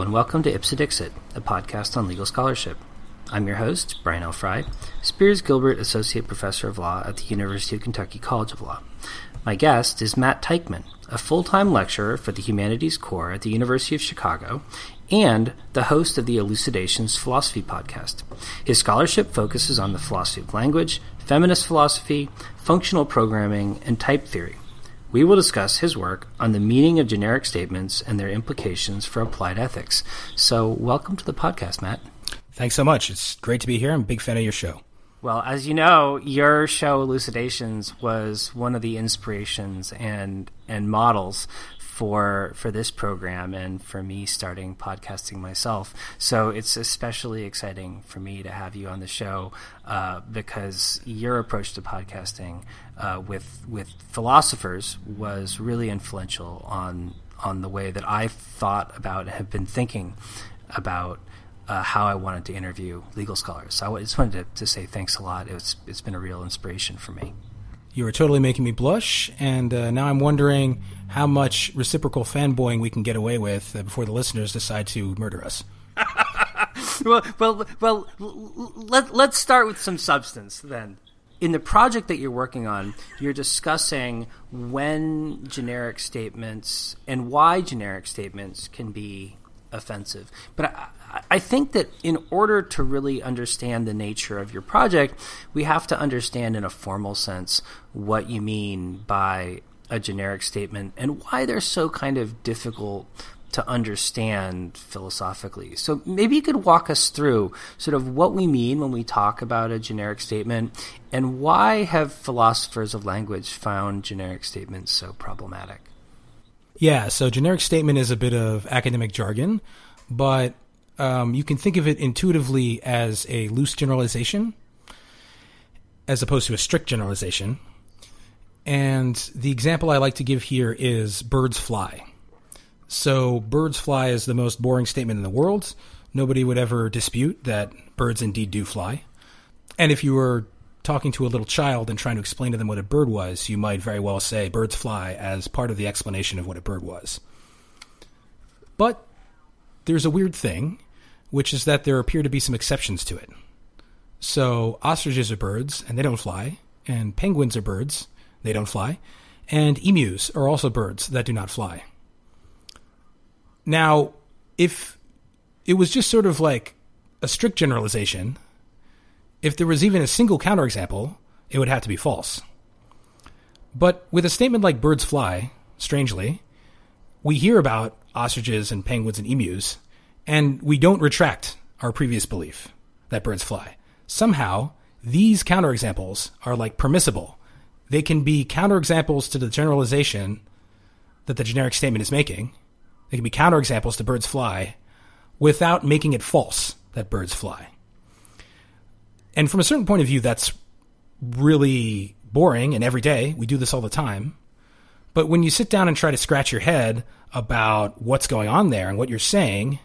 And welcome to Ipse Dixit, a podcast on legal scholarship. I'm your host, Brian L. Frye, Spears Gilbert Associate Professor of Law at the University of Kentucky College of Law. My guest is Matt Teichman, a full time lecturer for the Humanities Core at the University of Chicago and the host of the Elucidations Philosophy podcast. His scholarship focuses on the philosophy of language, feminist philosophy, functional programming, and type theory. We will discuss his work on the meaning of generic statements and their implications for applied ethics. So, welcome to the podcast, Matt. Thanks so much. It's great to be here. I'm a big fan of your show. Well, as you know, your show Elucidations was one of the inspirations and and models for for this program and for me starting podcasting myself. So it's especially exciting for me to have you on the show uh, because your approach to podcasting uh, with with philosophers was really influential on on the way that I thought about have been thinking about. Uh, how I wanted to interview legal scholars. So I just wanted to, to say thanks a lot. It's it's been a real inspiration for me. You are totally making me blush, and uh, now I'm wondering how much reciprocal fanboying we can get away with uh, before the listeners decide to murder us. well, well, well. Let let's start with some substance then. In the project that you're working on, you're discussing when generic statements and why generic statements can be offensive. But I, I think that in order to really understand the nature of your project, we have to understand in a formal sense what you mean by a generic statement and why they're so kind of difficult to understand philosophically. So maybe you could walk us through sort of what we mean when we talk about a generic statement and why have philosophers of language found generic statements so problematic? Yeah, so generic statement is a bit of academic jargon, but um, you can think of it intuitively as a loose generalization as opposed to a strict generalization. And the example I like to give here is birds fly. So, birds fly is the most boring statement in the world. Nobody would ever dispute that birds indeed do fly. And if you were talking to a little child and trying to explain to them what a bird was, you might very well say birds fly as part of the explanation of what a bird was. But there's a weird thing, which is that there appear to be some exceptions to it. So ostriches are birds and they don't fly, and penguins are birds, they don't fly, and emus are also birds that do not fly. Now, if it was just sort of like a strict generalization, if there was even a single counterexample, it would have to be false. But with a statement like birds fly, strangely, we hear about ostriches and penguins and emus, and we don't retract our previous belief that birds fly. Somehow, these counterexamples are like permissible. They can be counterexamples to the generalization that the generic statement is making. They can be counterexamples to birds fly without making it false that birds fly. And from a certain point of view, that's really boring and every day. We do this all the time. But when you sit down and try to scratch your head about what's going on there and what you're saying,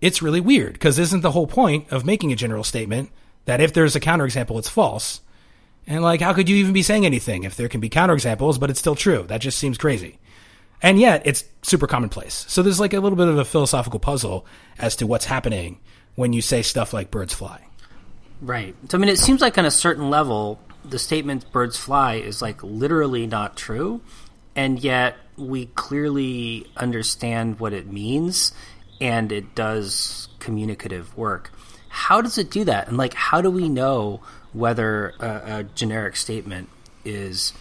it's really weird because isn't the whole point of making a general statement that if there's a counterexample, it's false? And like, how could you even be saying anything if there can be counterexamples, but it's still true? That just seems crazy. And yet, it's super commonplace. So there's like a little bit of a philosophical puzzle as to what's happening when you say stuff like birds fly. Right. So, I mean, it seems like on a certain level, the statement birds fly is like literally not true. And yet, we clearly understand what it means and it does communicative work. How does it do that? And like, how do we know whether a, a generic statement is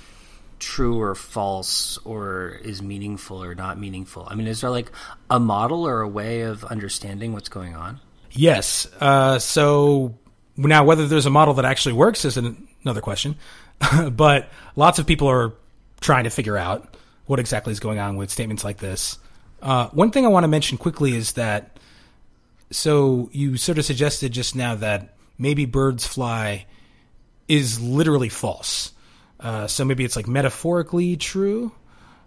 true or false or is meaningful or not meaningful? I mean, is there like a model or a way of understanding what's going on? Yes. Uh, so now, whether there's a model that actually works is an, another question. but lots of people are trying to figure out what exactly is going on with statements like this. Uh, one thing I want to mention quickly is that so you sort of suggested just now that maybe birds fly is literally false. Uh, so maybe it's like metaphorically true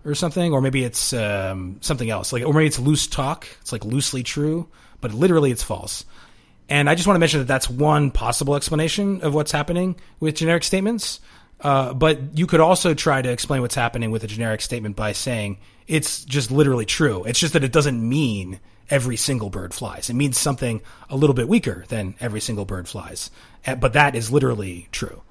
or something, or maybe it's um, something else. Like, or maybe it's loose talk. It's like loosely true, but literally it's false. And I just want to mention that that's one possible explanation of what's happening with generic statements. Uh, but you could also try to explain what's happening with a generic statement by saying it's just literally true. It's just that it doesn't mean every single bird flies. It means something a little bit weaker than every single bird flies. Uh, But that is literally true.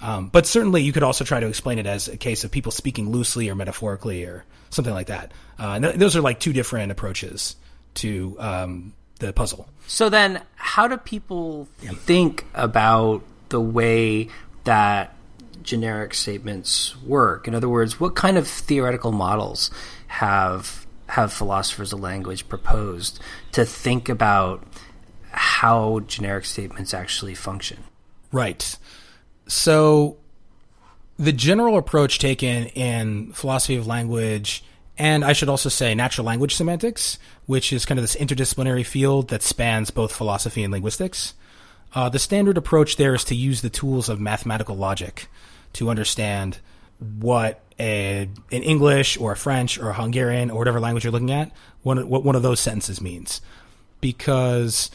Um, but certainly, you could also try to explain it as a case of people speaking loosely or metaphorically or something like that. Uh, and th- those are like two different approaches to um, the puzzle. So then, how do people think about the way that generic statements work? In other words, what kind of theoretical models have have philosophers of language proposed to think about how generic statements actually function? Right. So the general approach taken in philosophy of language and I should also say natural language semantics, which is kind of this interdisciplinary field that spans both philosophy and linguistics. Uh, the standard approach there is to use the tools of mathematical logic to understand what a, in English or a French or a Hungarian or whatever language you're looking at, what one of those sentences means. Because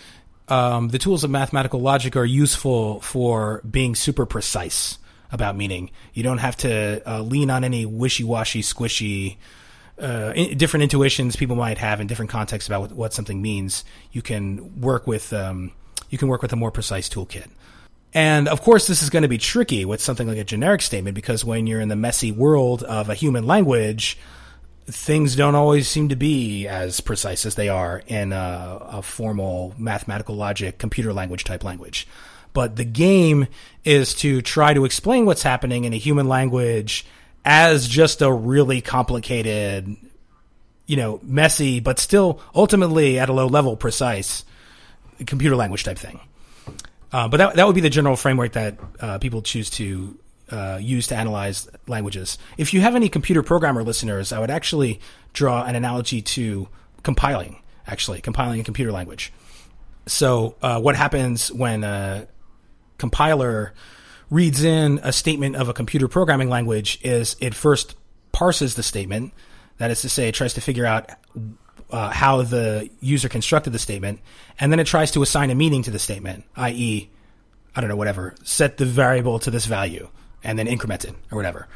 um, the tools of mathematical logic are useful for being super precise about meaning. You don't have to uh, lean on any wishy-washy, squishy, uh, in, different intuitions people might have in different contexts about what, what something means. You can work with um, you can work with a more precise toolkit. And of course, this is going to be tricky with something like a generic statement because when you're in the messy world of a human language, things don't always seem to be as precise as they are in a, a formal mathematical logic, computer language type language. But the game is to try to explain what's happening in a human language as just a really complicated, you know, messy, but still ultimately at a low level precise computer language type thing. Uh, but that, that would be the general framework that uh, people choose to uh, use to analyze languages. If you have any computer programmer listeners, I would actually draw an analogy to compiling, actually, compiling a computer language. So, uh, what happens when a compiler reads in a statement of a computer programming language is it first parses the statement. That is to say, it tries to figure out uh, how the user constructed the statement, and then it tries to assign a meaning to the statement, i.e., I don't know, whatever, set the variable to this value, and then increment it, or whatever.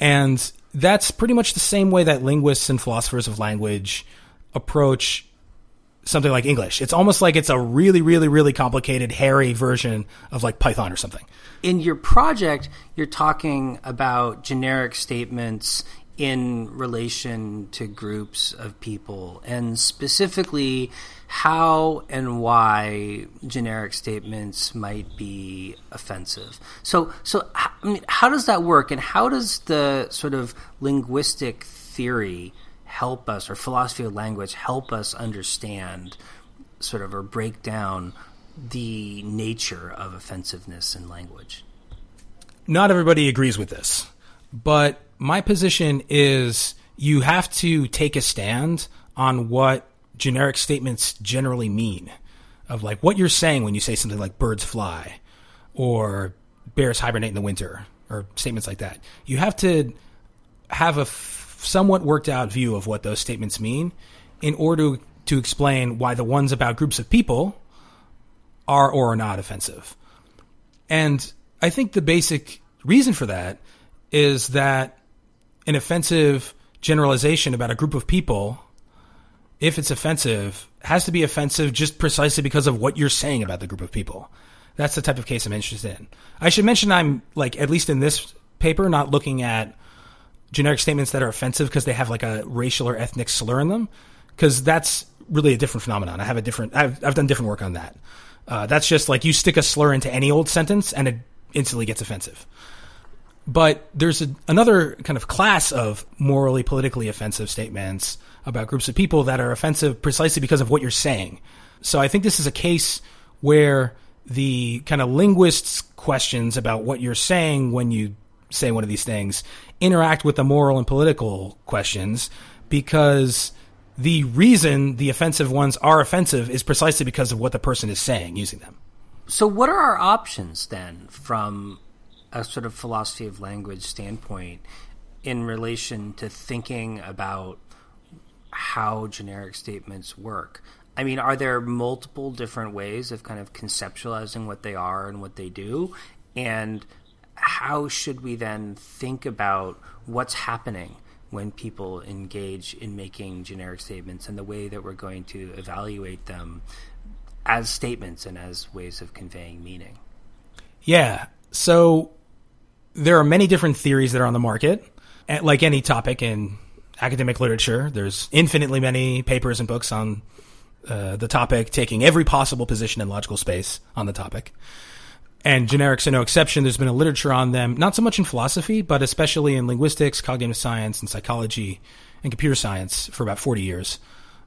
And that's pretty much the same way that linguists and philosophers of language approach something like English. It's almost like it's a really, really, really complicated, hairy version of like Python or something. In your project, you're talking about generic statements in relation to groups of people, and specifically how and why generic statements might be offensive. So, so I mean, how does that work, and how does the sort of linguistic theory help us, or philosophy of language help us understand, sort of, or break down the nature of offensiveness in language? Not everybody agrees with this, but my position is you have to take a stand on what generic statements generally mean of like what you're saying when you say something like birds fly or bears hibernate in the winter or statements like that. You have to have a f- somewhat worked out view of what those statements mean in order to explain why the ones about groups of people are or are not offensive. And I think the basic reason for that is that an offensive generalization about a group of people, if it's offensive, has to be offensive just precisely because of what you're saying about the group of people. That's the type of case I'm interested in. I should mention I'm like at least in this paper not looking at generic statements that are offensive because they have like a racial or ethnic slur in them because that's really a different phenomenon. I have a different I've I've done different work on that. Uh, that's just like you stick a slur into any old sentence and it instantly gets offensive. But there's a, another kind of class of morally, politically offensive statements about groups of people that are offensive precisely because of what you're saying. So I think this is a case where the kind of linguists' questions about what you're saying when you say one of these things interact with the moral and political questions because the reason the offensive ones are offensive is precisely because of what the person is saying using them. So, what are our options then from a sort of philosophy of language standpoint in relation to thinking about how generic statements work? I mean, are there multiple different ways of kind of conceptualizing what they are and what they do? And how should we then think about what's happening when people engage in making generic statements and the way that we're going to evaluate them as statements and as ways of conveying meaning. Yeah. So there are many different theories that are on the market. Like any topic in academic literature, there's infinitely many papers and books on uh, the topic, taking every possible position in logical space on the topic. And generics are no exception. There's been a literature on them, not so much in philosophy, but especially in linguistics, cognitive science, and psychology and computer science for about 40 years.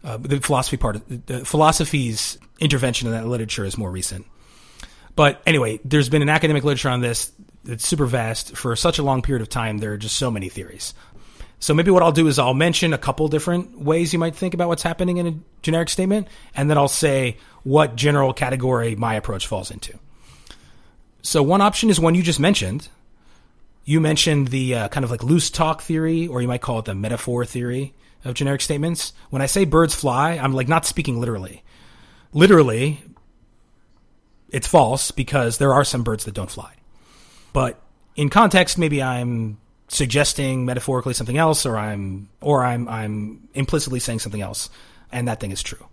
Uh, the philosophy part, the philosophy's intervention in that literature is more recent. But anyway, there's been an academic literature on this that's super vast for such a long period of time. There are just so many theories. So maybe what I'll do is I'll mention a couple different ways you might think about what's happening in a generic statement, and then I'll say what general category my approach falls into. So one option is one you just mentioned. You mentioned the uh, kind of like loose talk theory, or you might call it the metaphor theory of generic statements. When I say birds fly, I'm like not speaking literally. Literally, it's false because there are some birds that don't fly. But in context, maybe I'm suggesting metaphorically something else, or I'm or I'm I'm implicitly saying something else, and that thing is true.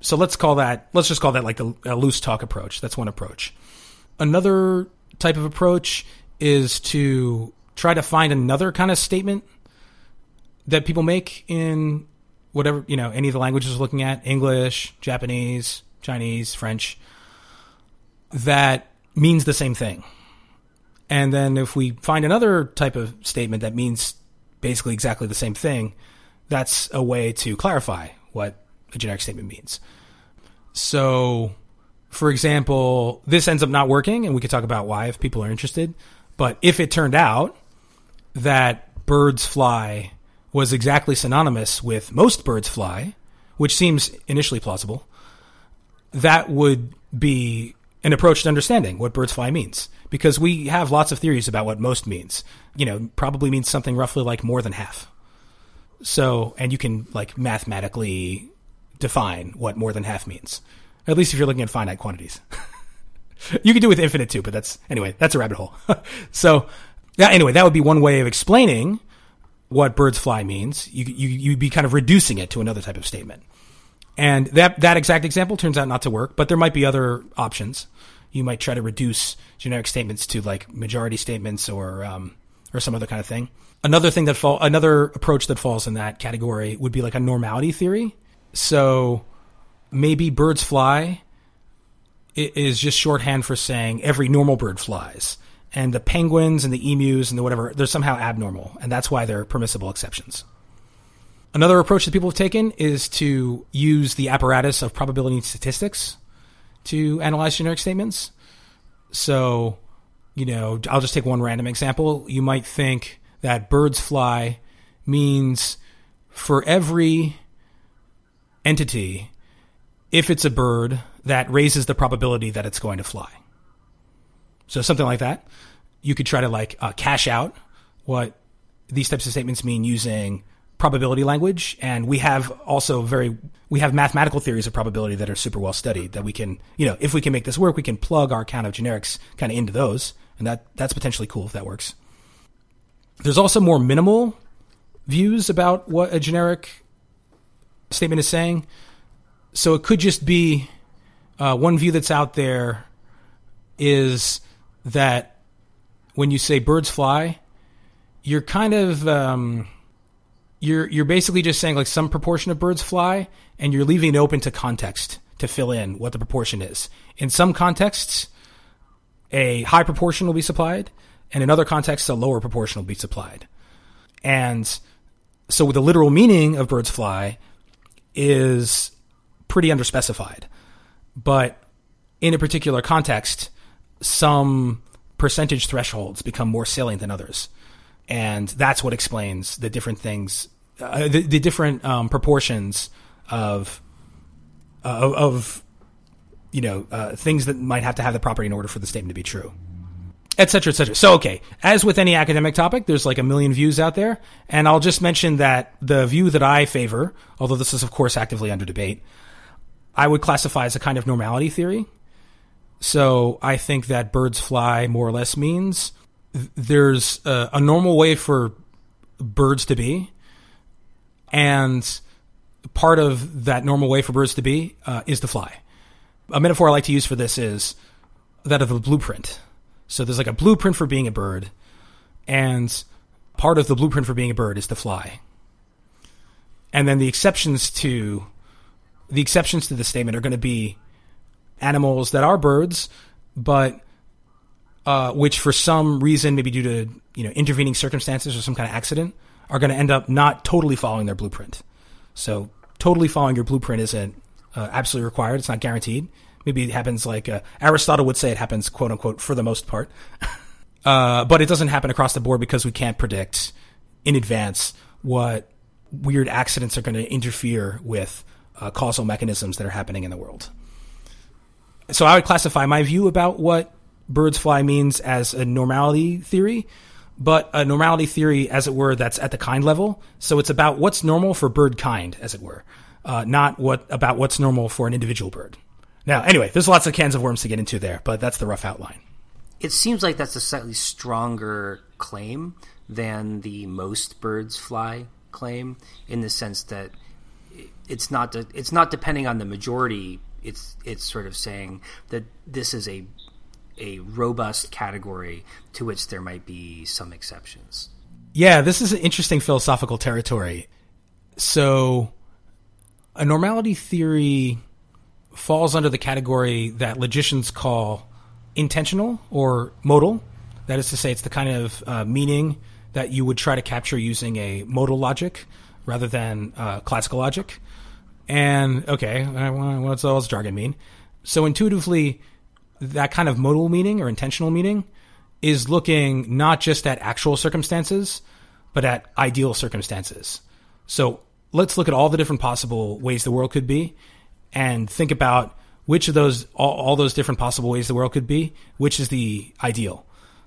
So let's call that let's just call that like a, a loose talk approach. That's one approach. Another type of approach is to try to find another kind of statement that people make in whatever you know any of the languages we're looking at English, Japanese, Chinese, French that means the same thing. And then if we find another type of statement that means basically exactly the same thing, that's a way to clarify what a generic statement means. So, for example, this ends up not working, and we could talk about why if people are interested. But if it turned out that birds fly was exactly synonymous with most birds fly, which seems initially plausible, that would be an approach to understanding what birds fly means because we have lots of theories about what most means. You know, probably means something roughly like more than half. So, and you can like mathematically define what more than half means. At least if you're looking at finite quantities. you can do it with infinite too, but that's anyway, that's a rabbit hole. so, yeah, anyway, that would be one way of explaining what birds fly means. You you you'd be kind of reducing it to another type of statement. And that that exact example turns out not to work, but there might be other options. You might try to reduce generic statements to like majority statements or um, or some other kind of thing. Another thing that fall another approach that falls in that category would be like a normality theory. So maybe birds fly is just shorthand for saying every normal bird flies. And the penguins and the emus and the whatever, they're somehow abnormal. And that's why they're permissible exceptions. Another approach that people have taken is to use the apparatus of probability and statistics to analyze generic statements. So, you know, I'll just take one random example. You might think that birds fly means for every entity, if it's a bird, that raises the probability that it's going to fly. So something like that. You could try to like uh, cash out what these types of statements mean using probability language, and we have also very we have mathematical theories of probability that are super well studied. That we can, you know, if we can make this work, we can plug our count of generics kind of into those, and that that's potentially cool if that works. There's also more minimal views about what a generic statement is saying. So it could just be uh, one view that's out there is that when you say birds fly, you're kind of um, you're you're basically just saying like some proportion of birds fly, and you're leaving it open to context to fill in what the proportion is. In some contexts, a high proportion will be supplied, and in other contexts, a lower proportion will be supplied. And so with the literal meaning of birds fly is pretty underspecified. But in a particular context, some percentage thresholds become more salient than others and that's what explains the different things, uh, the, the, different um, proportions of uh, of you know uh, things that might have to have the property in order for the statement to be true, etc., etc. So, okay, as with any academic topic, there's like a million views out there, and I'll just mention that the view that I favor, although this is of course actively under debate, I would classify as a kind of normality theory. So I think that birds fly more or less means there's a, a normal way for birds to be, and part of that normal way for birds to be uh, is to fly. A metaphor I like to use for this is that of a blueprint. So there's like a blueprint for being a bird, and part of the blueprint for being a bird is to fly. And then the exceptions to the exceptions to the statement are going to be animals that are birds, but uh, which for some reason, maybe due to you know intervening circumstances or some kind of accident, are going to end up not totally following their blueprint. So totally following your blueprint isn't uh, absolutely required. It's not guaranteed. Maybe it happens like uh, Aristotle would say it happens, quote unquote, for the most part. uh, but it doesn't happen across the board because we can't predict in advance what weird accidents are going to interfere with uh, causal mechanisms that are happening in the world. So I would classify my view about what birds fly means as a normality theory, but a normality theory, as it were, that's at the kind level. So it's about what's normal for bird kind, as it were, uh, not what about what's normal for an individual bird. Now, anyway, there's lots of cans of worms to get into there, but that's the rough outline. It seems like that's a slightly stronger claim than the most birds fly claim, in the sense that it's not de- it's not depending on the majority. It's it's sort of saying that this is a a robust category to which there might be some exceptions. Yeah, this is an interesting philosophical territory. So, a normality theory falls under the category that logicians call intensional or modal. That is to say, it's the kind of uh, meaning that you would try to capture using a modal logic rather than uh, classical logic. And okay, what's all this jargon mean? So intuitively, that kind of modal meaning or intensional meaning is looking not just at actual circumstances, but at ideal circumstances. So let's look at all the different possible ways the world could be and think about which of those, all, all those different possible ways the world could be, which is the ideal.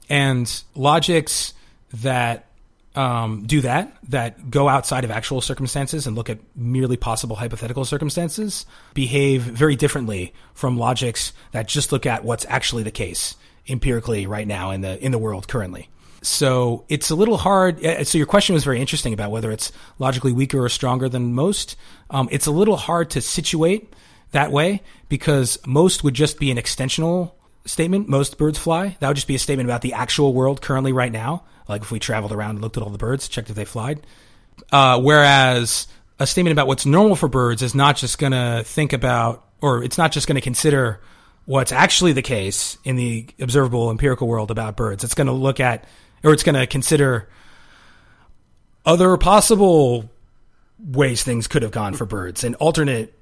And logics that um, do that, that go outside of actual circumstances and look at merely possible hypothetical circumstances, behave very differently from logics that just look at what's actually the case empirically right now in the in the world currently. So it's a little hard. Uh, so your question was very interesting about whether it's logically weaker or stronger than most. Um, it's a little hard to situate that way because most would just be an extensional statement. Most birds fly. That would just be a statement about the actual world currently right now. Like if we traveled around and looked at all the birds, checked if they flied. Uh, whereas a statement about what's normal for birds is not just going to think about, or it's not just going to consider what's actually the case in the observable empirical world about birds. It's going to look at, or it's going to consider other possible ways things could have gone for birds and alternate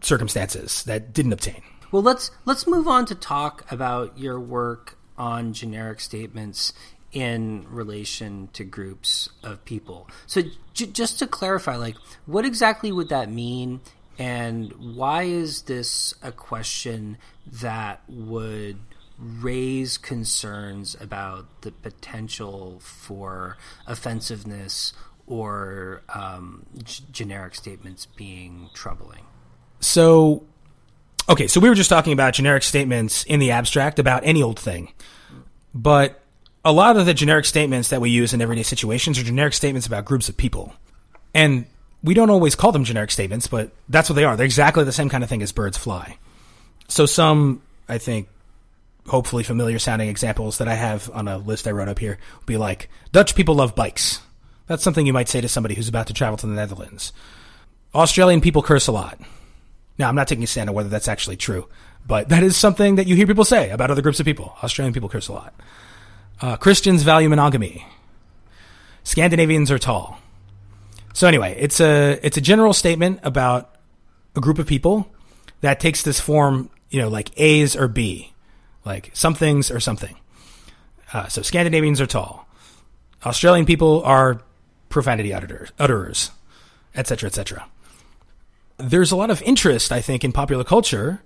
circumstances that didn't obtain. Well, let's let's move on to talk about your work on generic statements in relation to groups of people. So, j- just to clarify, like, what exactly would that mean, and why is this a question that would raise concerns about the potential for offensiveness or um, g- generic statements being troubling? So, okay, so we were just talking about generic statements in the abstract about any old thing, but a lot of the generic statements that we use in everyday situations are generic statements about groups of people. And we don't always call them generic statements, but that's what they are. They're exactly the same kind of thing as birds fly. So some, I think, hopefully familiar sounding examples that I have on a list I wrote up here would be like Dutch people love bikes. That's something you might say to somebody who's about to travel to the Netherlands. Australian people curse a lot. Now, I'm not taking a stand on whether that's actually true, but that is something that you hear people say about other groups of people. Australian people curse a lot. Uh, Christians value monogamy. Scandinavians are tall. So anyway, it's a it's a general statement about a group of people that takes this form, you know, like A's or B, like some things or something. Uh, so Scandinavians are tall. Australian people are profanity utterers, utterers, etc., etc. There's a lot of interest, I think, in popular culture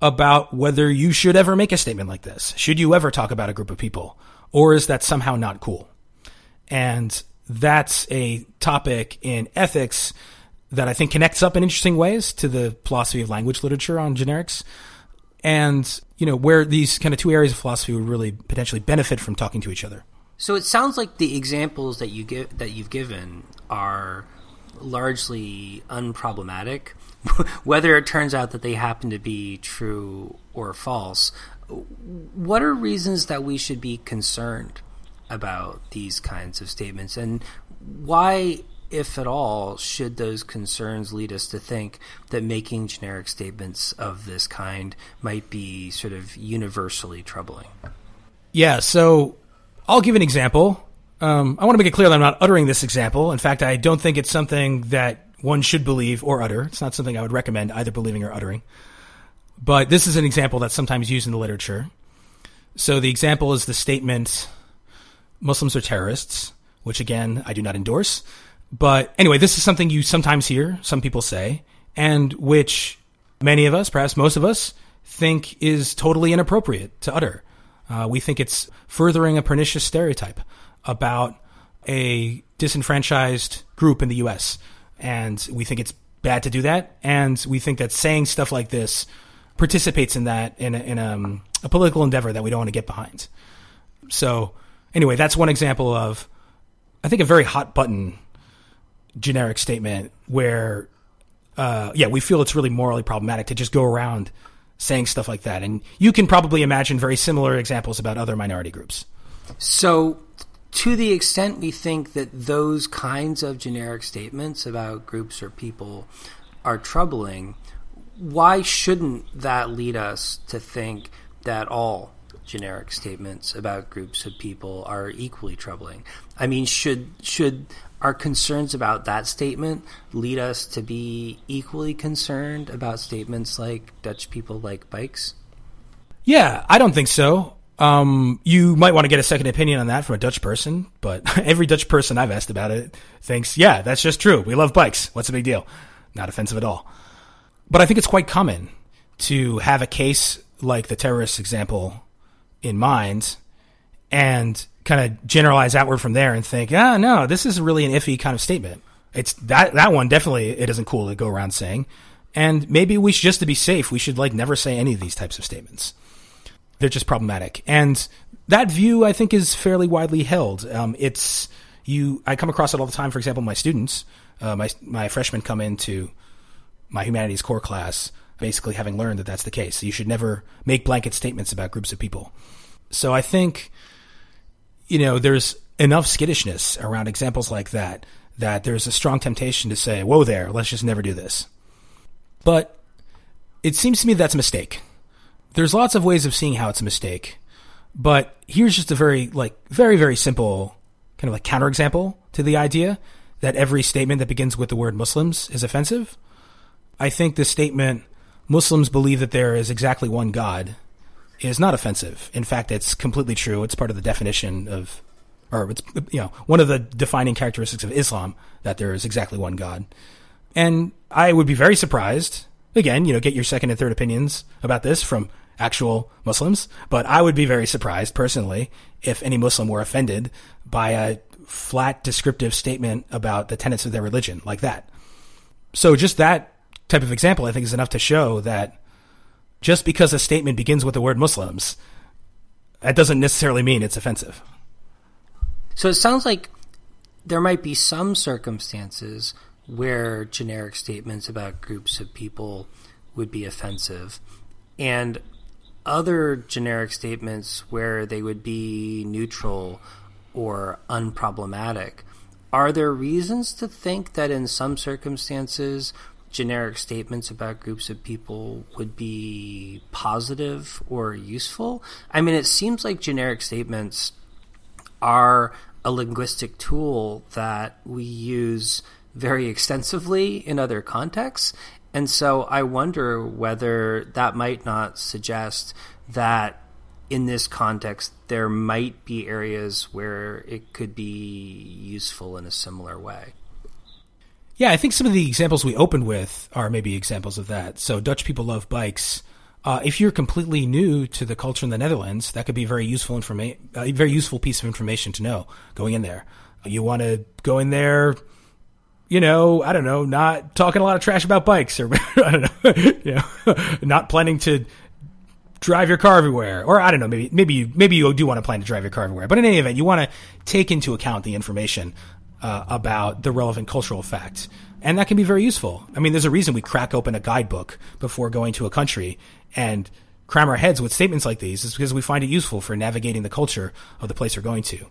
about whether you should ever make a statement like this. Should you ever talk about a group of people? Or is that somehow not cool? And that's a topic in ethics that I think connects up in interesting ways to the philosophy of language literature on generics. And, you know, where these kind of two areas of philosophy would really potentially benefit from talking to each other. So it sounds like the examples that you give that you've given are largely unproblematic, whether it turns out that they happen to be true or false. What are reasons that we should be concerned about these kinds of statements, and why, if at all, should those concerns lead us to think that making generic statements of this kind might be sort of universally troubling? Yeah, so I'll give an example. Um, I want to make it clear that I'm not uttering this example. In fact, I don't think it's something that one should believe or utter. It's not something I would recommend either believing or uttering. But this is an example that's sometimes used in the literature. So the example is the statement Muslims are terrorists, which again, I do not endorse. But anyway, this is something you sometimes hear, some people say, and which many of us, perhaps most of us, think is totally inappropriate to utter. Uh, we think it's furthering a pernicious stereotype about a disenfranchised group in the U.S. And we think it's bad to do that. And we think that saying stuff like this participates in that in, a, in a, um, a political endeavor that we don't want to get behind. So, anyway, that's one example of, I think, a very hot button generic statement where, uh, yeah, we feel it's really morally problematic to just go around saying stuff like that. And you can probably imagine very similar examples about other minority groups. So, to the extent we think that those kinds of generic statements about groups or people are troubling, why shouldn't that lead us to think that all generic statements about groups of people are equally troubling? I mean, should should our concerns about that statement lead us to be equally concerned about statements like Dutch people like bikes? Yeah, I don't think so. Um, you might want to get a second opinion on that from a Dutch person, but every Dutch person I've asked about it thinks, yeah, that's just true. We love bikes. What's the big deal? Not offensive at all. But I think it's quite common to have a case like the terrorist example in mind and kind of generalize outward from there and think, ah, no, this is really an iffy kind of statement. It's that, that one definitely it isn't cool to go around saying. And maybe we should, just to be safe, we should like never say any of these types of statements. They're just problematic. And that view, I think, is fairly widely held. Um, it's, you, I come across it all the time. For example, my students, uh, my, my freshmen come into my humanities core class basically having learned that that's the case. You should never make blanket statements about groups of people. So I think, you know, there's enough skittishness around examples like that that there's a strong temptation to say, whoa there, let's just never do this. But it seems to me that's a mistake. There's lots of ways of seeing how it's a mistake, but here's just a very, like, very, very simple kind of like counterexample to the idea that every statement that begins with the word Muslims is offensive. I think the statement, Muslims believe that there is exactly one God, is not offensive. In fact, it's completely true. It's part of the definition of, or it's, you know, one of the defining characteristics of Islam that there is exactly one God. And I would be very surprised, again, you know, get your second and third opinions about this from actual Muslims, but I would be very surprised personally if any Muslim were offended by a flat descriptive statement about the tenets of their religion like that. So just that type of example, I think, is enough to show that just because a statement begins with the word Muslims, that doesn't necessarily mean it's offensive. So it sounds like there might be some circumstances where generic statements about groups of people would be offensive, and other generic statements where they would be neutral or unproblematic. Are there reasons to think that in some circumstances generic statements about groups of people would be positive or useful. I mean, it seems like generic statements are a linguistic tool that we use very extensively in other contexts. And so I wonder whether that might not suggest that in this context there might be areas where it could be useful in a similar way. Yeah, I think some of the examples we opened with are maybe examples of that. So Dutch people love bikes. Uh, if you're completely new to the culture in the Netherlands, that could be very useful information, a very useful piece of information to know going in there. You want to go in there, you know, I don't know, not talking a lot of trash about bikes, or I don't know, you know, not planning to drive your car everywhere, or I don't know, maybe maybe you maybe you do want to plan to drive your car everywhere. But in any event, you want to take into account the information uh, about the relevant cultural facts, and that can be very useful. I mean, there's a reason we crack open a guidebook before going to a country and cram our heads with statements like these, is because we find it useful for navigating the culture of the place we're going to.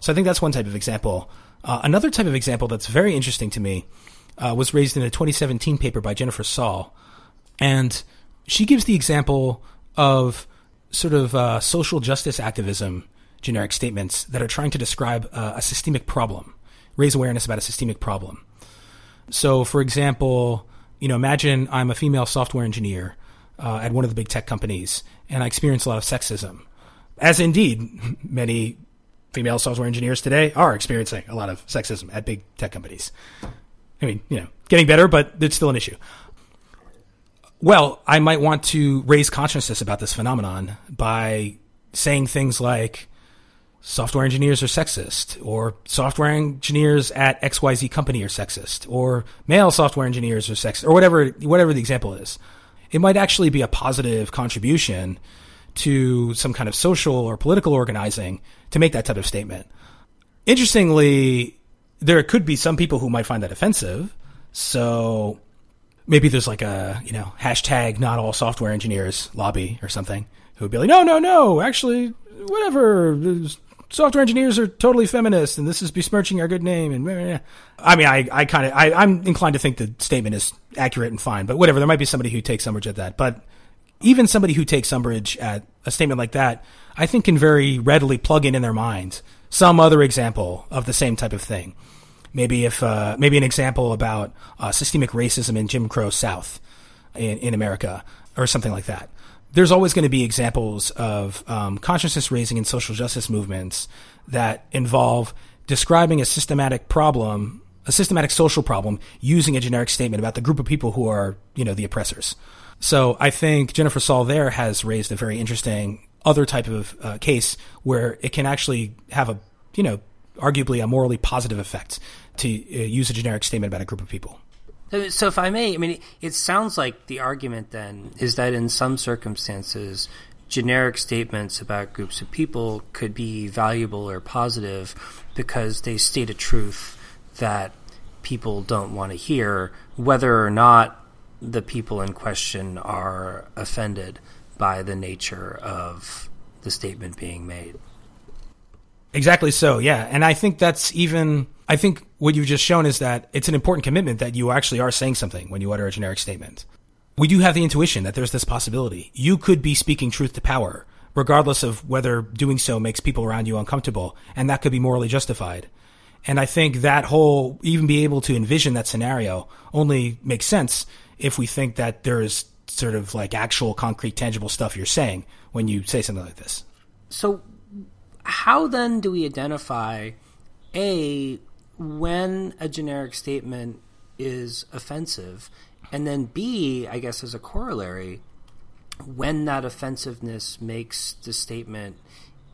So I think that's one type of example. Uh, another type of example that's very interesting to me uh, was raised in a 2017 paper by Jennifer Saul, and she gives the example of sort of uh, social justice activism generic statements that are trying to describe uh, a systemic problem, raise awareness about a systemic problem. So, for example, you know, imagine I'm a female software engineer uh, at one of the big tech companies, and I experience a lot of sexism, as indeed many female software engineers today are experiencing a lot of sexism at big tech companies. I mean, you know, getting better, but it's still an issue. Well, I might want to raise consciousness about this phenomenon by saying things like software engineers are sexist, or software engineers at XYZ company are sexist, or male software engineers are sexist, or whatever whatever the example is. It might actually be a positive contribution to some kind of social or political organizing to make that type of statement. Interestingly, there could be some people who might find that offensive. So maybe there's like a, you know, hashtag not all software engineers lobby or something who would be like, no, no, no, actually, whatever. Software engineers are totally feminist and this is besmirching our good name. And I mean, I, I kind of, I'm inclined to think the statement is accurate and fine, but whatever. There might be somebody who takes umbrage at that. But even somebody who takes umbrage at a statement like that, I think can very readily plug in in their mind some other example of the same type of thing. Maybe if uh, maybe an example about uh, systemic racism in Jim Crow South in, in America or something like that. There's always going to be examples of um, consciousness raising and social justice movements that involve describing a systematic problem, a systematic social problem, using a generic statement about the group of people who are, you know, the oppressors. So I think Jennifer Saul there has raised a very interesting other type of uh, case where it can actually have a, you know, arguably a morally positive effect to uh, use a generic statement about a group of people. So, if I may, I mean, it sounds like the argument then is that in some circumstances, generic statements about groups of people could be valuable or positive because they state a truth that people don't want to hear, whether or not the people in question are offended by the nature of the statement being made. Exactly so, yeah. And I think that's even, I think what you've just shown is that it's an important commitment that you actually are saying something when you utter a generic statement. We do have the intuition that there's this possibility. You could be speaking truth to power, regardless of whether doing so makes people around you uncomfortable, and that could be morally justified. And I think that whole, even be able to envision that scenario only makes sense if we think that there's sort of like actual concrete tangible stuff you're saying when you say something like this. So how then do we identify a when a generic statement is offensive and then b I guess as a corollary when that offensiveness makes the statement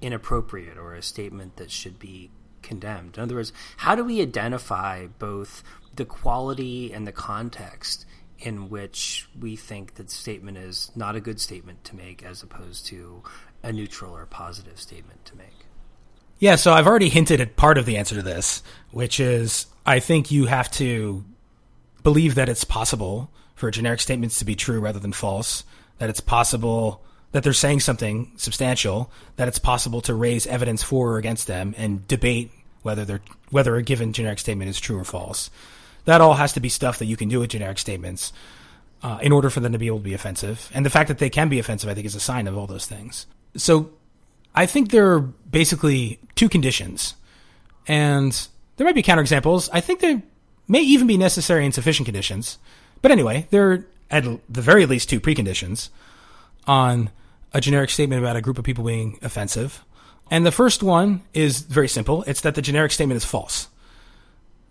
inappropriate or a statement that should be condemned. In other words, how do we identify both the quality and the context in which we think that statement is not a good statement to make as opposed to a neutral or positive statement to make. Yeah, so I've already hinted at part of the answer to this, which is I think you have to believe that it's possible for generic statements to be true rather than false, that it's possible that they're saying something substantial, that it's possible to raise evidence for or against them and debate whether they're whether a given generic statement is true or false. That all has to be stuff that you can do with generic statements uh, in order for them to be able to be offensive. And the fact that they can be offensive, I think, is a sign of all those things. So I think there are basically two conditions. And there might be counterexamples. I think there may even be necessary and sufficient conditions. But anyway, there are at the very least two preconditions on a generic statement about a group of people being offensive. And the first one is very simple. It's that the generic statement is false.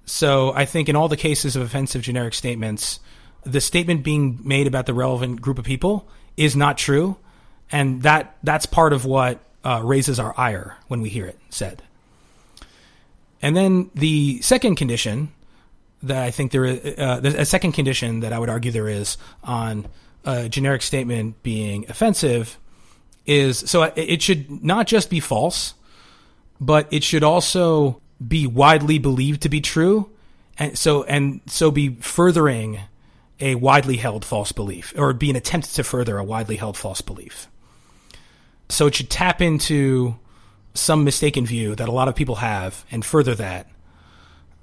So I think in all the cases of offensive generic statements, the statement being made about the relevant group of people is not true, and that that's part of what uh, raises our ire when we hear it said. And then the second condition that I think there is uh, a second condition that I would argue there is on a generic statement being offensive is so it should not just be false, but it should also be widely believed to be true, and so and so be furthering a widely held false belief, or be an attempt to further a widely held false belief. So it should tap into some mistaken view that a lot of people have and further that,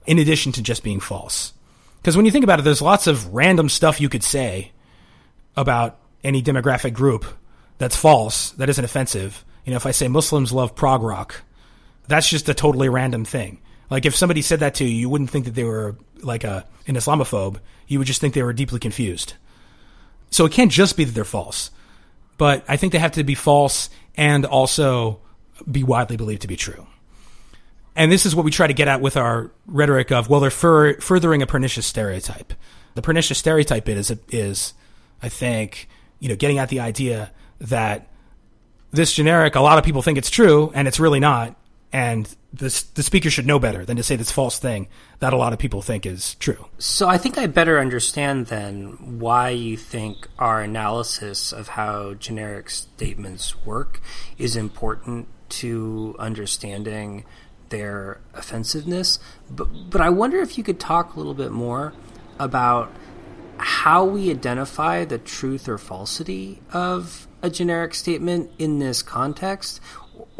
in addition to just being false. Because when you think about it, there's lots of random stuff you could say about any demographic group that's false, that isn't offensive. You know, if I say Muslims love prog rock, that's just a totally random thing. Like if somebody said that to you, you wouldn't think that they were like a an Islamophobe. You would just think they were deeply confused. So it can't just be that they're false, but I think they have to be false and also be widely believed to be true. And this is what we try to get at with our rhetoric of well, they're fur- furthering a pernicious stereotype. The pernicious stereotype is is, I think, you know, getting at the idea that this generic, a lot of people think it's true, and it's really not, and the the speaker should know better than to say this false thing that a lot of people think is true. So I think I better understand then why you think our analysis of how generic statements work is important to understanding their offensiveness. But but I wonder if you could talk a little bit more about how we identify the truth or falsity of a generic statement in this context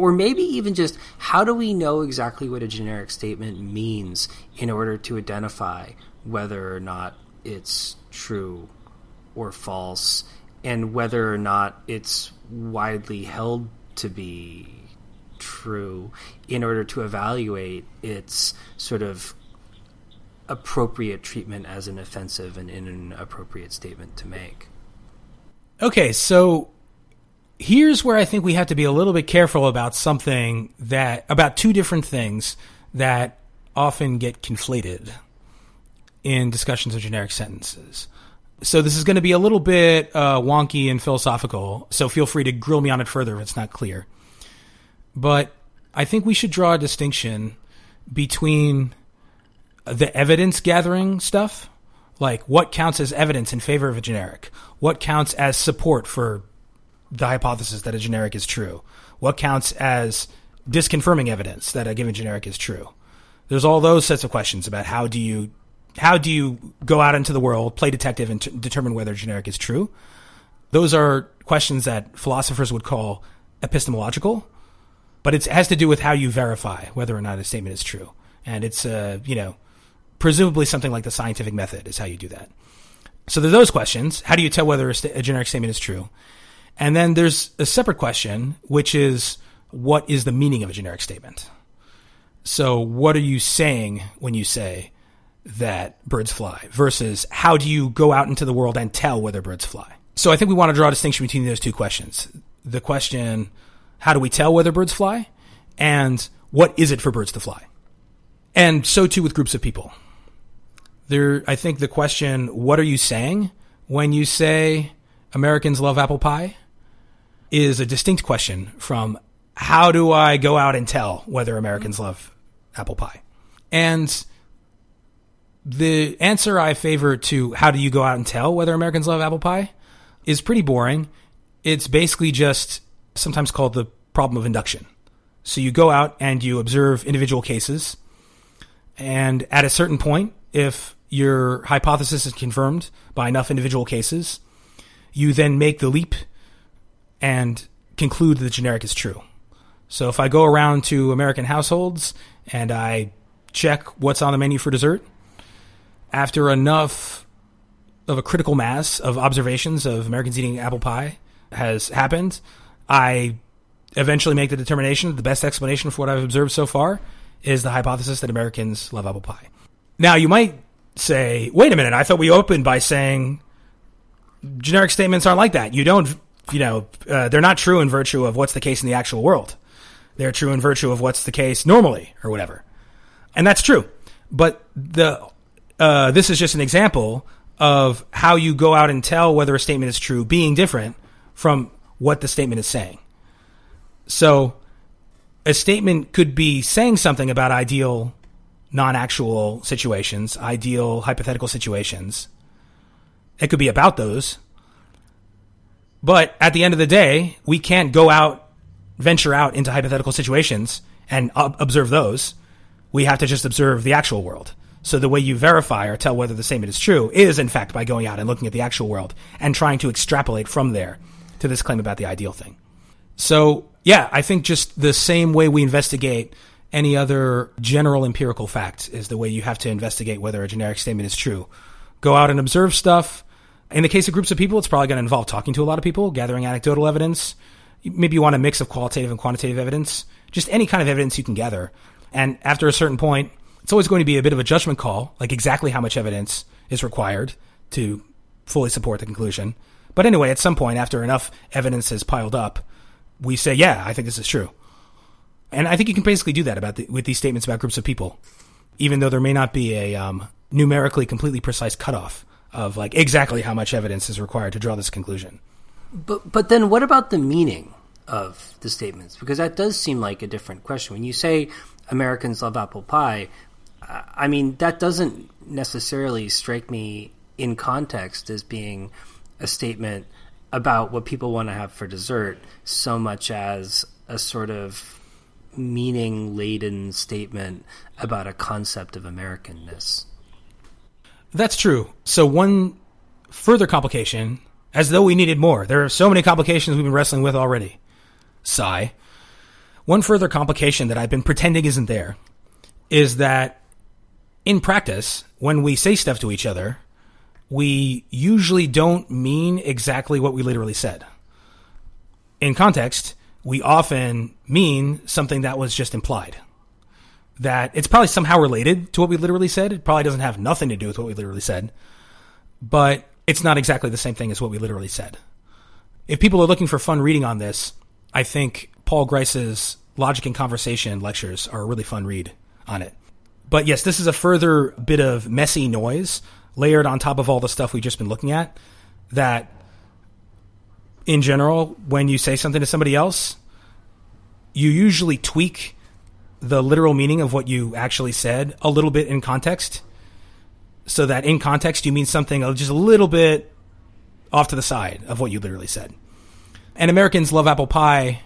or maybe even just how do we know exactly what a generic statement means in order to identify whether or not it's true or false and whether or not it's widely held to be true in order to evaluate its sort of appropriate treatment as an offensive and inappropriate statement to make. Okay, so here's where I think we have to be a little bit careful about something that about two different things that often get conflated in discussions of generic sentences. So this is going to be a little bit uh, wonky and philosophical. So feel free to grill me on it further if it's not clear. But I think we should draw a distinction between the evidence gathering stuff, like what counts as evidence in favor of a generic, what counts as support for the hypothesis that a generic is true? What counts as disconfirming evidence that a given generic is true? There's all those sets of questions about how do you how do you go out into the world, play detective, and t- determine whether a generic is true? Those are questions that philosophers would call epistemological, but it has to do with how you verify whether or not a statement is true. And it's, uh, you know, presumably something like the scientific method is how you do that. So there's those questions. How do you tell whether a, st- a generic statement is true? And then there's a separate question, which is what is the meaning of a generic statement? So, what are you saying when you say that birds fly versus how do you go out into the world and tell whether birds fly? So, I think we want to draw a distinction between those two questions. The question, how do we tell whether birds fly? And what is it for birds to fly? And so too with groups of people. There, I think the question, what are you saying when you say Americans love apple pie? is a distinct question from how do I go out and tell whether Americans mm-hmm. love apple pie? And the answer I favor to how do you go out and tell whether Americans love apple pie is pretty boring. It's basically just sometimes called the problem of induction. So you go out and you observe individual cases, and at a certain point, if your hypothesis is confirmed by enough individual cases, you then make the leap and conclude that the generic is true. So if I go around to American households and I check what's on the menu for dessert, after enough of a critical mass of observations of Americans eating apple pie has happened, I eventually make the determination that the best explanation for what I've observed so far is the hypothesis that Americans love apple pie. Now, you might say, wait a minute, I thought we opened by saying generic statements aren't like that. You don't you know, uh, they're not true in virtue of what's the case in the actual world. They're true in virtue of what's the case normally or whatever. And that's true. But the, uh, this is just an example of how you go out and tell whether a statement is true being different from what the statement is saying. So a statement could be saying something about ideal non-actual situations, ideal hypothetical situations. It could be about those, But at the end of the day, we can't go out, venture out into hypothetical situations and observe those. We have to just observe the actual world. So the way you verify or tell whether the statement is true is, in fact, by going out and looking at the actual world and trying to extrapolate from there to this claim about the ideal thing. So, yeah, I think just the same way we investigate any other general empirical fact is the way you have to investigate whether a generic statement is true. Go out and observe stuff. In the case of groups of people, it's probably going to involve talking to a lot of people, gathering anecdotal evidence. Maybe you want a mix of qualitative and quantitative evidence, just any kind of evidence you can gather. And after a certain point, it's always going to be a bit of a judgment call, like exactly how much evidence is required to fully support the conclusion. But anyway, at some point, after enough evidence has piled up, we say, yeah, I think this is true. And I think you can basically do that about the, with these statements about groups of people, even though there may not be a um, numerically completely precise cutoff of like exactly how much evidence is required to draw this conclusion. But but then what about the meaning of the statements? Because that does seem like a different question. When you say Americans love apple pie, I mean that doesn't necessarily strike me in context as being a statement about what people want to have for dessert so much as a sort of meaning laden statement about a concept of Americanness. That's true. So, one further complication, as though we needed more, there are so many complications we've been wrestling with already. Sigh. One further complication that I've been pretending isn't there is that in practice, when we say stuff to each other, we usually don't mean exactly what we literally said. In context, we often mean something that was just implied. That it's probably somehow related to what we literally said. It probably doesn't have nothing to do with what we literally said, but it's not exactly the same thing as what we literally said. If people are looking for fun reading on this, I think Paul Grice's Logic and Conversation lectures are a really fun read on it. But yes, this is a further bit of messy noise layered on top of all the stuff we've just been looking at that in general, when you say something to somebody else, you usually tweak the literal meaning of what you actually said a little bit in context. So that in context, you mean something just a little bit off to the side of what you literally said. And Americans love apple pie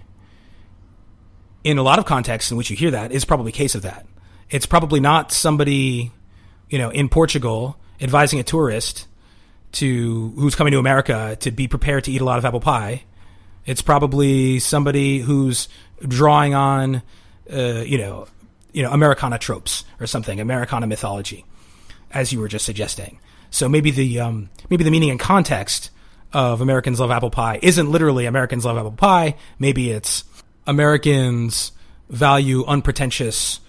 in a lot of contexts in which you hear that is probably a case of that. It's probably not somebody, you know, in Portugal advising a tourist to who's coming to America to be prepared to eat a lot of apple pie. It's probably somebody who's drawing on, uh, you know, you know, Americana tropes or something, Americana mythology, as you were just suggesting. So maybe the um, maybe the meaning and context of Americans love apple pie isn't literally Americans love apple pie. Maybe it's Americans value unpretentious,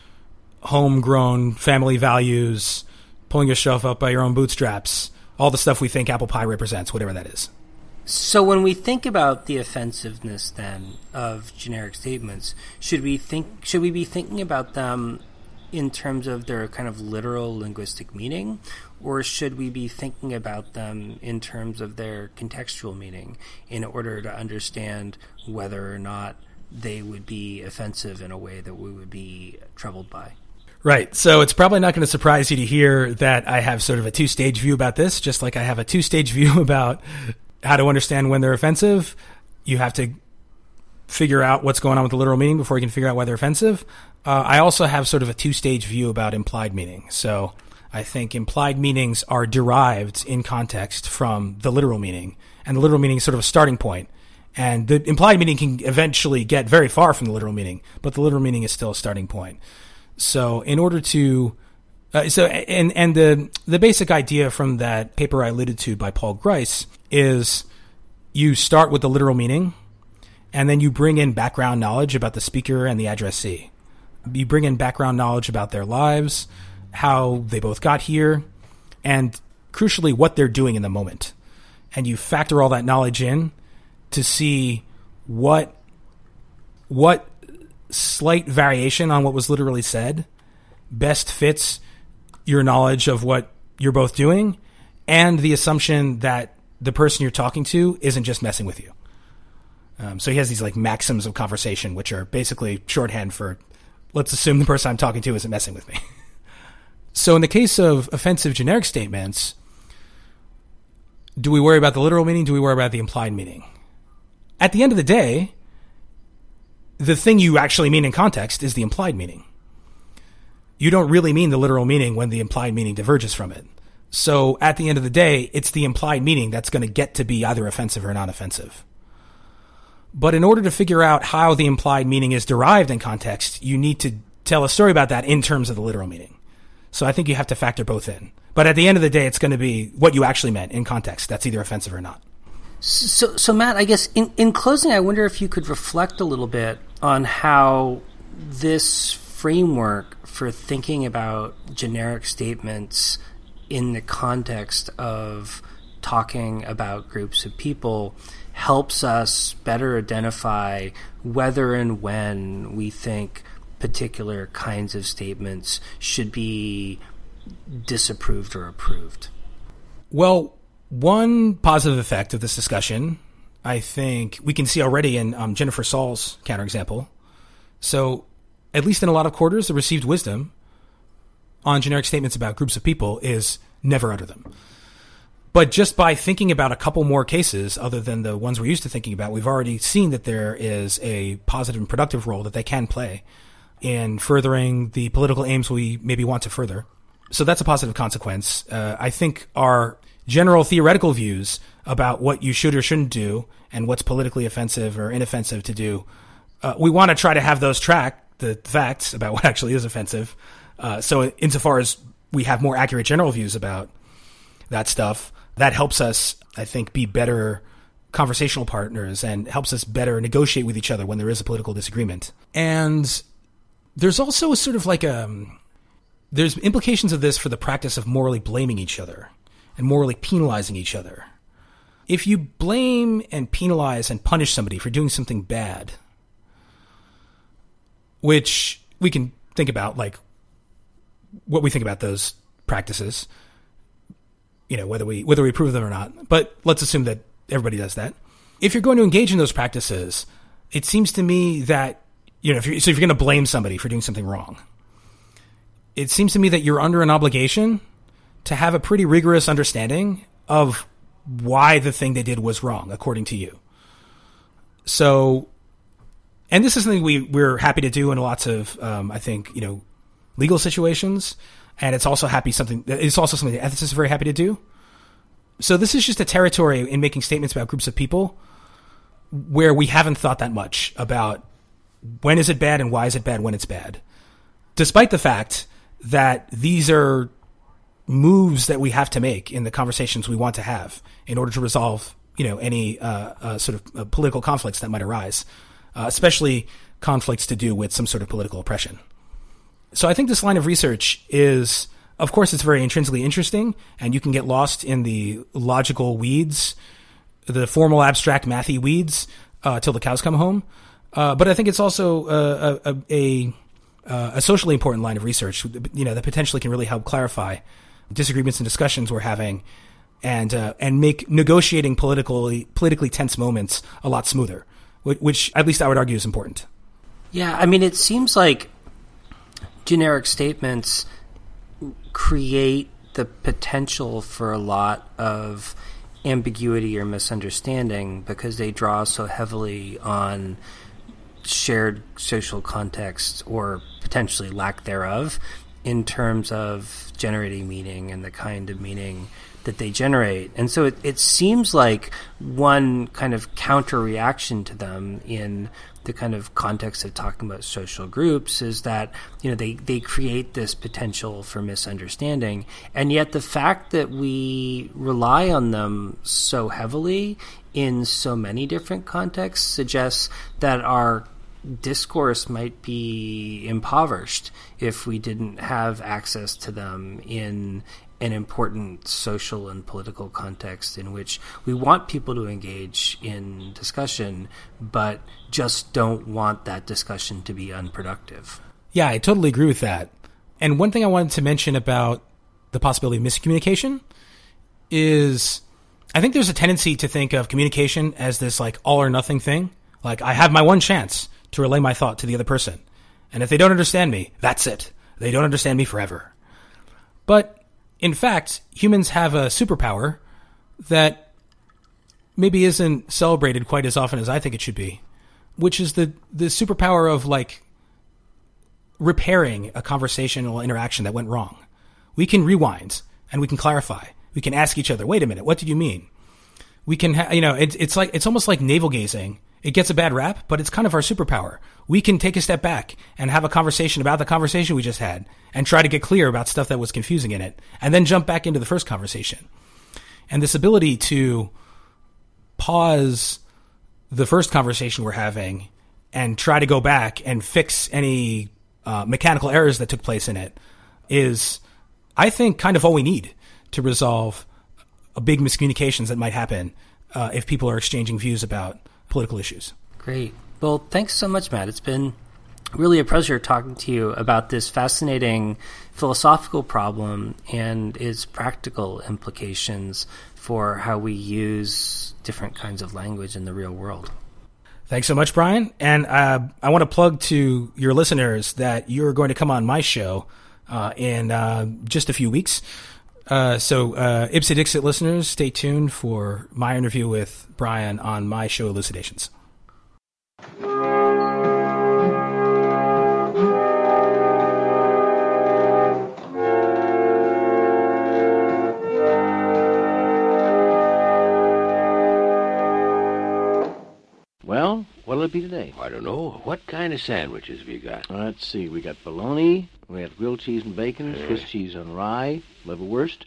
homegrown family values, pulling yourself up by your own bootstraps all the stuff we think apple pie represents, whatever that is. So when we think about the offensiveness then of generic statements, should we think should we be thinking about them in terms of their kind of literal linguistic meaning or should we be thinking about them in terms of their contextual meaning in order to understand whether or not they would be offensive in a way that we would be troubled by? Right. So it's probably not going to surprise you to hear that I have sort of a two stage view about this, just like I have a two stage view about how to understand when they're offensive. You have to figure out what's going on with the literal meaning before you can figure out why they're offensive. Uh, I also have sort of a two stage view about implied meaning. So I think implied meanings are derived in context from the literal meaning, and the literal meaning is sort of a starting point. And the implied meaning can eventually get very far from the literal meaning, but the literal meaning is still a starting point. So in order to uh, so and and the the basic idea from that paper I alluded to by Paul Grice is you start with the literal meaning and then you bring in background knowledge about the speaker and the addressee. You bring in background knowledge about their lives, how they both got here, and crucially what they're doing in the moment. And you factor all that knowledge in to see what what slight variation on what was literally said best fits your knowledge of what you're both doing and the assumption that the person you're talking to isn't just messing with you. Um, so he has these like maxims of conversation, which are basically shorthand for let's assume the person I'm talking to isn't messing with me. so in the case of offensive generic statements, do we worry about the literal meaning? Do we worry about the implied meaning? at the end of the day, the thing you actually mean in context is the implied meaning. You don't really mean the literal meaning when the implied meaning diverges from it. So at the end of the day, it's the implied meaning that's going to get to be either offensive or non offensive. But in order to figure out how the implied meaning is derived in context, you need to tell a story about that in terms of the literal meaning. So I think you have to factor both in. But at the end of the day, it's going to be what you actually meant in context. That's either offensive or not. So, so Matt, I guess in, in closing, I wonder if you could reflect a little bit on how this framework for thinking about generic statements in the context of talking about groups of people helps us better identify whether and when we think particular kinds of statements should be disapproved or approved? Well, one positive effect of this discussion, I think we can see already in um, Jennifer Saul's counterexample. So, at least in a lot of quarters, the received wisdom on generic statements about groups of people is never utter them. But just by thinking about a couple more cases other than the ones we're used to thinking about, we've already seen that there is a positive and productive role that they can play in furthering the political aims we maybe want to further. So that's a positive consequence. Uh, I think our general theoretical views about what you should or shouldn't do and what's politically offensive or inoffensive to do, uh, we want to try to have those track the facts about what actually is offensive. Uh, so insofar as we have more accurate general views about that stuff, that helps us, I think, be better conversational partners and helps us better negotiate with each other when there is a political disagreement. And there's also a sort of like a um, there's implications of this for the practice of morally blaming each other and morally penalizing each other. If you blame and penalize and punish somebody for doing something bad, which we can think about like what we think about those practices, you know, whether we whether we approve them or not. But let's assume that everybody does that. If you're going to engage in those practices, it seems to me that you know, if you're, so if you're going to blame somebody for doing something wrong, it seems to me that you're under an obligation to have a pretty rigorous understanding of why the thing they did was wrong, according to you. So, and this is something we we're happy to do in lots of, um, I think, you know, legal situations, and it's also happy something. It's also something that ethicists are very happy to do. So this is just a territory in making statements about groups of people where we haven't thought that much about when is it bad and why is it bad when it's bad? Despite the fact that these are moves that we have to make in the conversations we want to have in order to resolve, you know, any uh, uh, sort of uh, political conflicts that might arise, uh, especially conflicts to do with some sort of political oppression. So I think this line of research is, of course, it's very intrinsically interesting, and you can get lost in the logical weeds, the formal abstract mathy weeds, uh, till the cows come home. Uh, but I think it's also uh, a, a, a, a, socially important line of research, you know, that potentially can really help clarify disagreements and discussions we're having, and uh, and make negotiating politically politically tense moments a lot smoother, which, at least I would argue is important. Yeah, I mean, it seems like generic statements create the potential for a lot of ambiguity or misunderstanding because they draw so heavily on shared social context or potentially lack thereof in terms of generating meaning and the kind of meaning that they generate. And so it, it seems like one kind of counter reaction to them in the kind of context of talking about social groups is that you know they, they create this potential for misunderstanding and yet the fact that we rely on them so heavily in so many different contexts suggests that our discourse might be impoverished if we didn't have access to them in an important social and political context in which we want people to engage in discussion, but just don't want that discussion to be unproductive. Yeah, I totally agree with that. And one thing I wanted to mention about the possibility of miscommunication is I think there's a tendency to think of communication as this like all or nothing thing. Like I have my one chance to relay my thought to the other person. And if they don't understand me, that's it. They don't understand me forever. But in fact, humans have a superpower that maybe isn't celebrated quite as often as I think it should be, which is the the superpower of like repairing a conversational interaction that went wrong. We can rewind and we can clarify. We can ask each other, "Wait a minute, what did you mean?" We can, ha- you know, it's it's like it's almost like navel gazing. It gets a bad rap, but it's kind of our superpower. We can take a step back and have a conversation about the conversation we just had and try to get clear about stuff that was confusing in it and then jump back into the first conversation. And this ability to pause the first conversation we're having and try to go back and fix any uh, mechanical errors that took place in it is, I think, kind of all we need to resolve big miscommunications that might happen uh, if people are exchanging views about political issues. Great. Well, thanks so much, Matt. It's been really a pleasure talking to you about this fascinating philosophical problem and its practical implications for how we use different kinds of language in the real world. Thanks so much, Brian. And uh, I want to plug to your listeners that you're going to come on my show uh, in uh, just a few weeks. Uh, so, uh, Ipse Dixit listeners, stay tuned for my interview with Brian on my show Elucidations. What'll it be today? I don't know. What kind of sandwiches have you got? Let's see. We got bologna, we got grilled cheese and bacon, Swiss cheese on rye, liverwurst,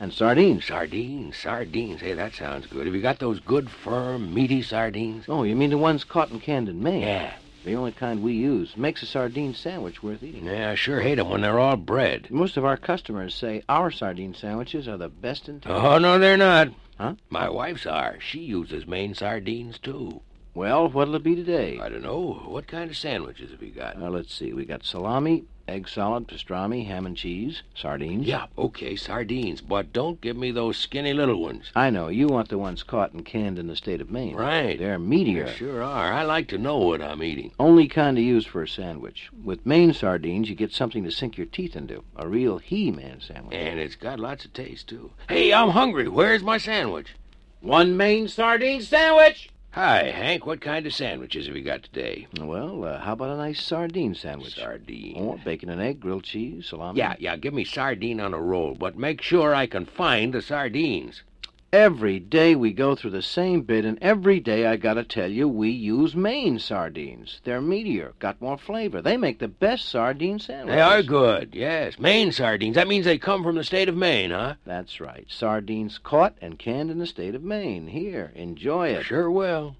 and sardines. Sardines, sardines. Hey, that sounds good. Have you got those good, firm, meaty sardines? Oh, you mean the ones caught and canned in Maine? Yeah. The only kind we use. Makes a sardine sandwich worth eating. Yeah, I sure hate 'em when they're all bread. Most of our customers say our sardine sandwiches are the best in town. Oh, no, they're not. Huh? My wife's are. She uses Maine sardines, too. Well, what'll it be today? I don't know. What kind of sandwiches have you got? Well, let's see. We got salami, egg salad, pastrami, ham and cheese, sardines. Yeah, okay, sardines. But don't give me those skinny little ones. I know. You want the ones caught and canned in the state of Maine. Right. They're meatier. They sure are. I like to know what I'm eating. Only kind to use for a sandwich. With Maine sardines, you get something to sink your teeth into. A real he-man sandwich. And it's got lots of taste, too. Hey, I'm hungry. Where's my sandwich? One Maine sardine sandwich! Hi, Hank. What kind of sandwiches have you got today? Well, uh, how about a nice sardine sandwich? Sardine. Or bacon and egg, grilled cheese, salami. Yeah, yeah, give me sardine on a roll, but make sure I can find the sardines. Every day we go through the same bit, and every day I gotta tell you, we use Maine sardines. They're meatier, got more flavor. They make the best sardine sandwiches. They are good, yes. Maine sardines. That means they come from the state of Maine, huh? That's right. Sardines caught and canned in the state of Maine. Here, enjoy it. Sure will.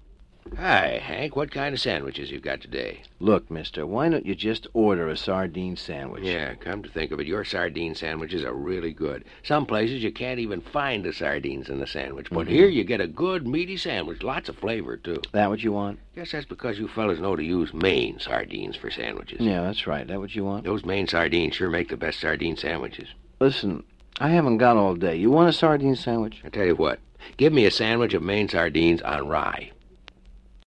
Hi, Hank. What kind of sandwiches you got today? Look, mister, why don't you just order a sardine sandwich? Yeah, come to think of it, your sardine sandwiches are really good. Some places you can't even find the sardines in the sandwich, but mm-hmm. here you get a good meaty sandwich, lots of flavor too. That what you want? Guess that's because you fellas know to use Maine sardines for sandwiches. Yeah, that's right. That what you want? Those Maine sardines sure make the best sardine sandwiches. Listen, I haven't got all day. You want a sardine sandwich? I tell you what, give me a sandwich of Maine sardines on rye.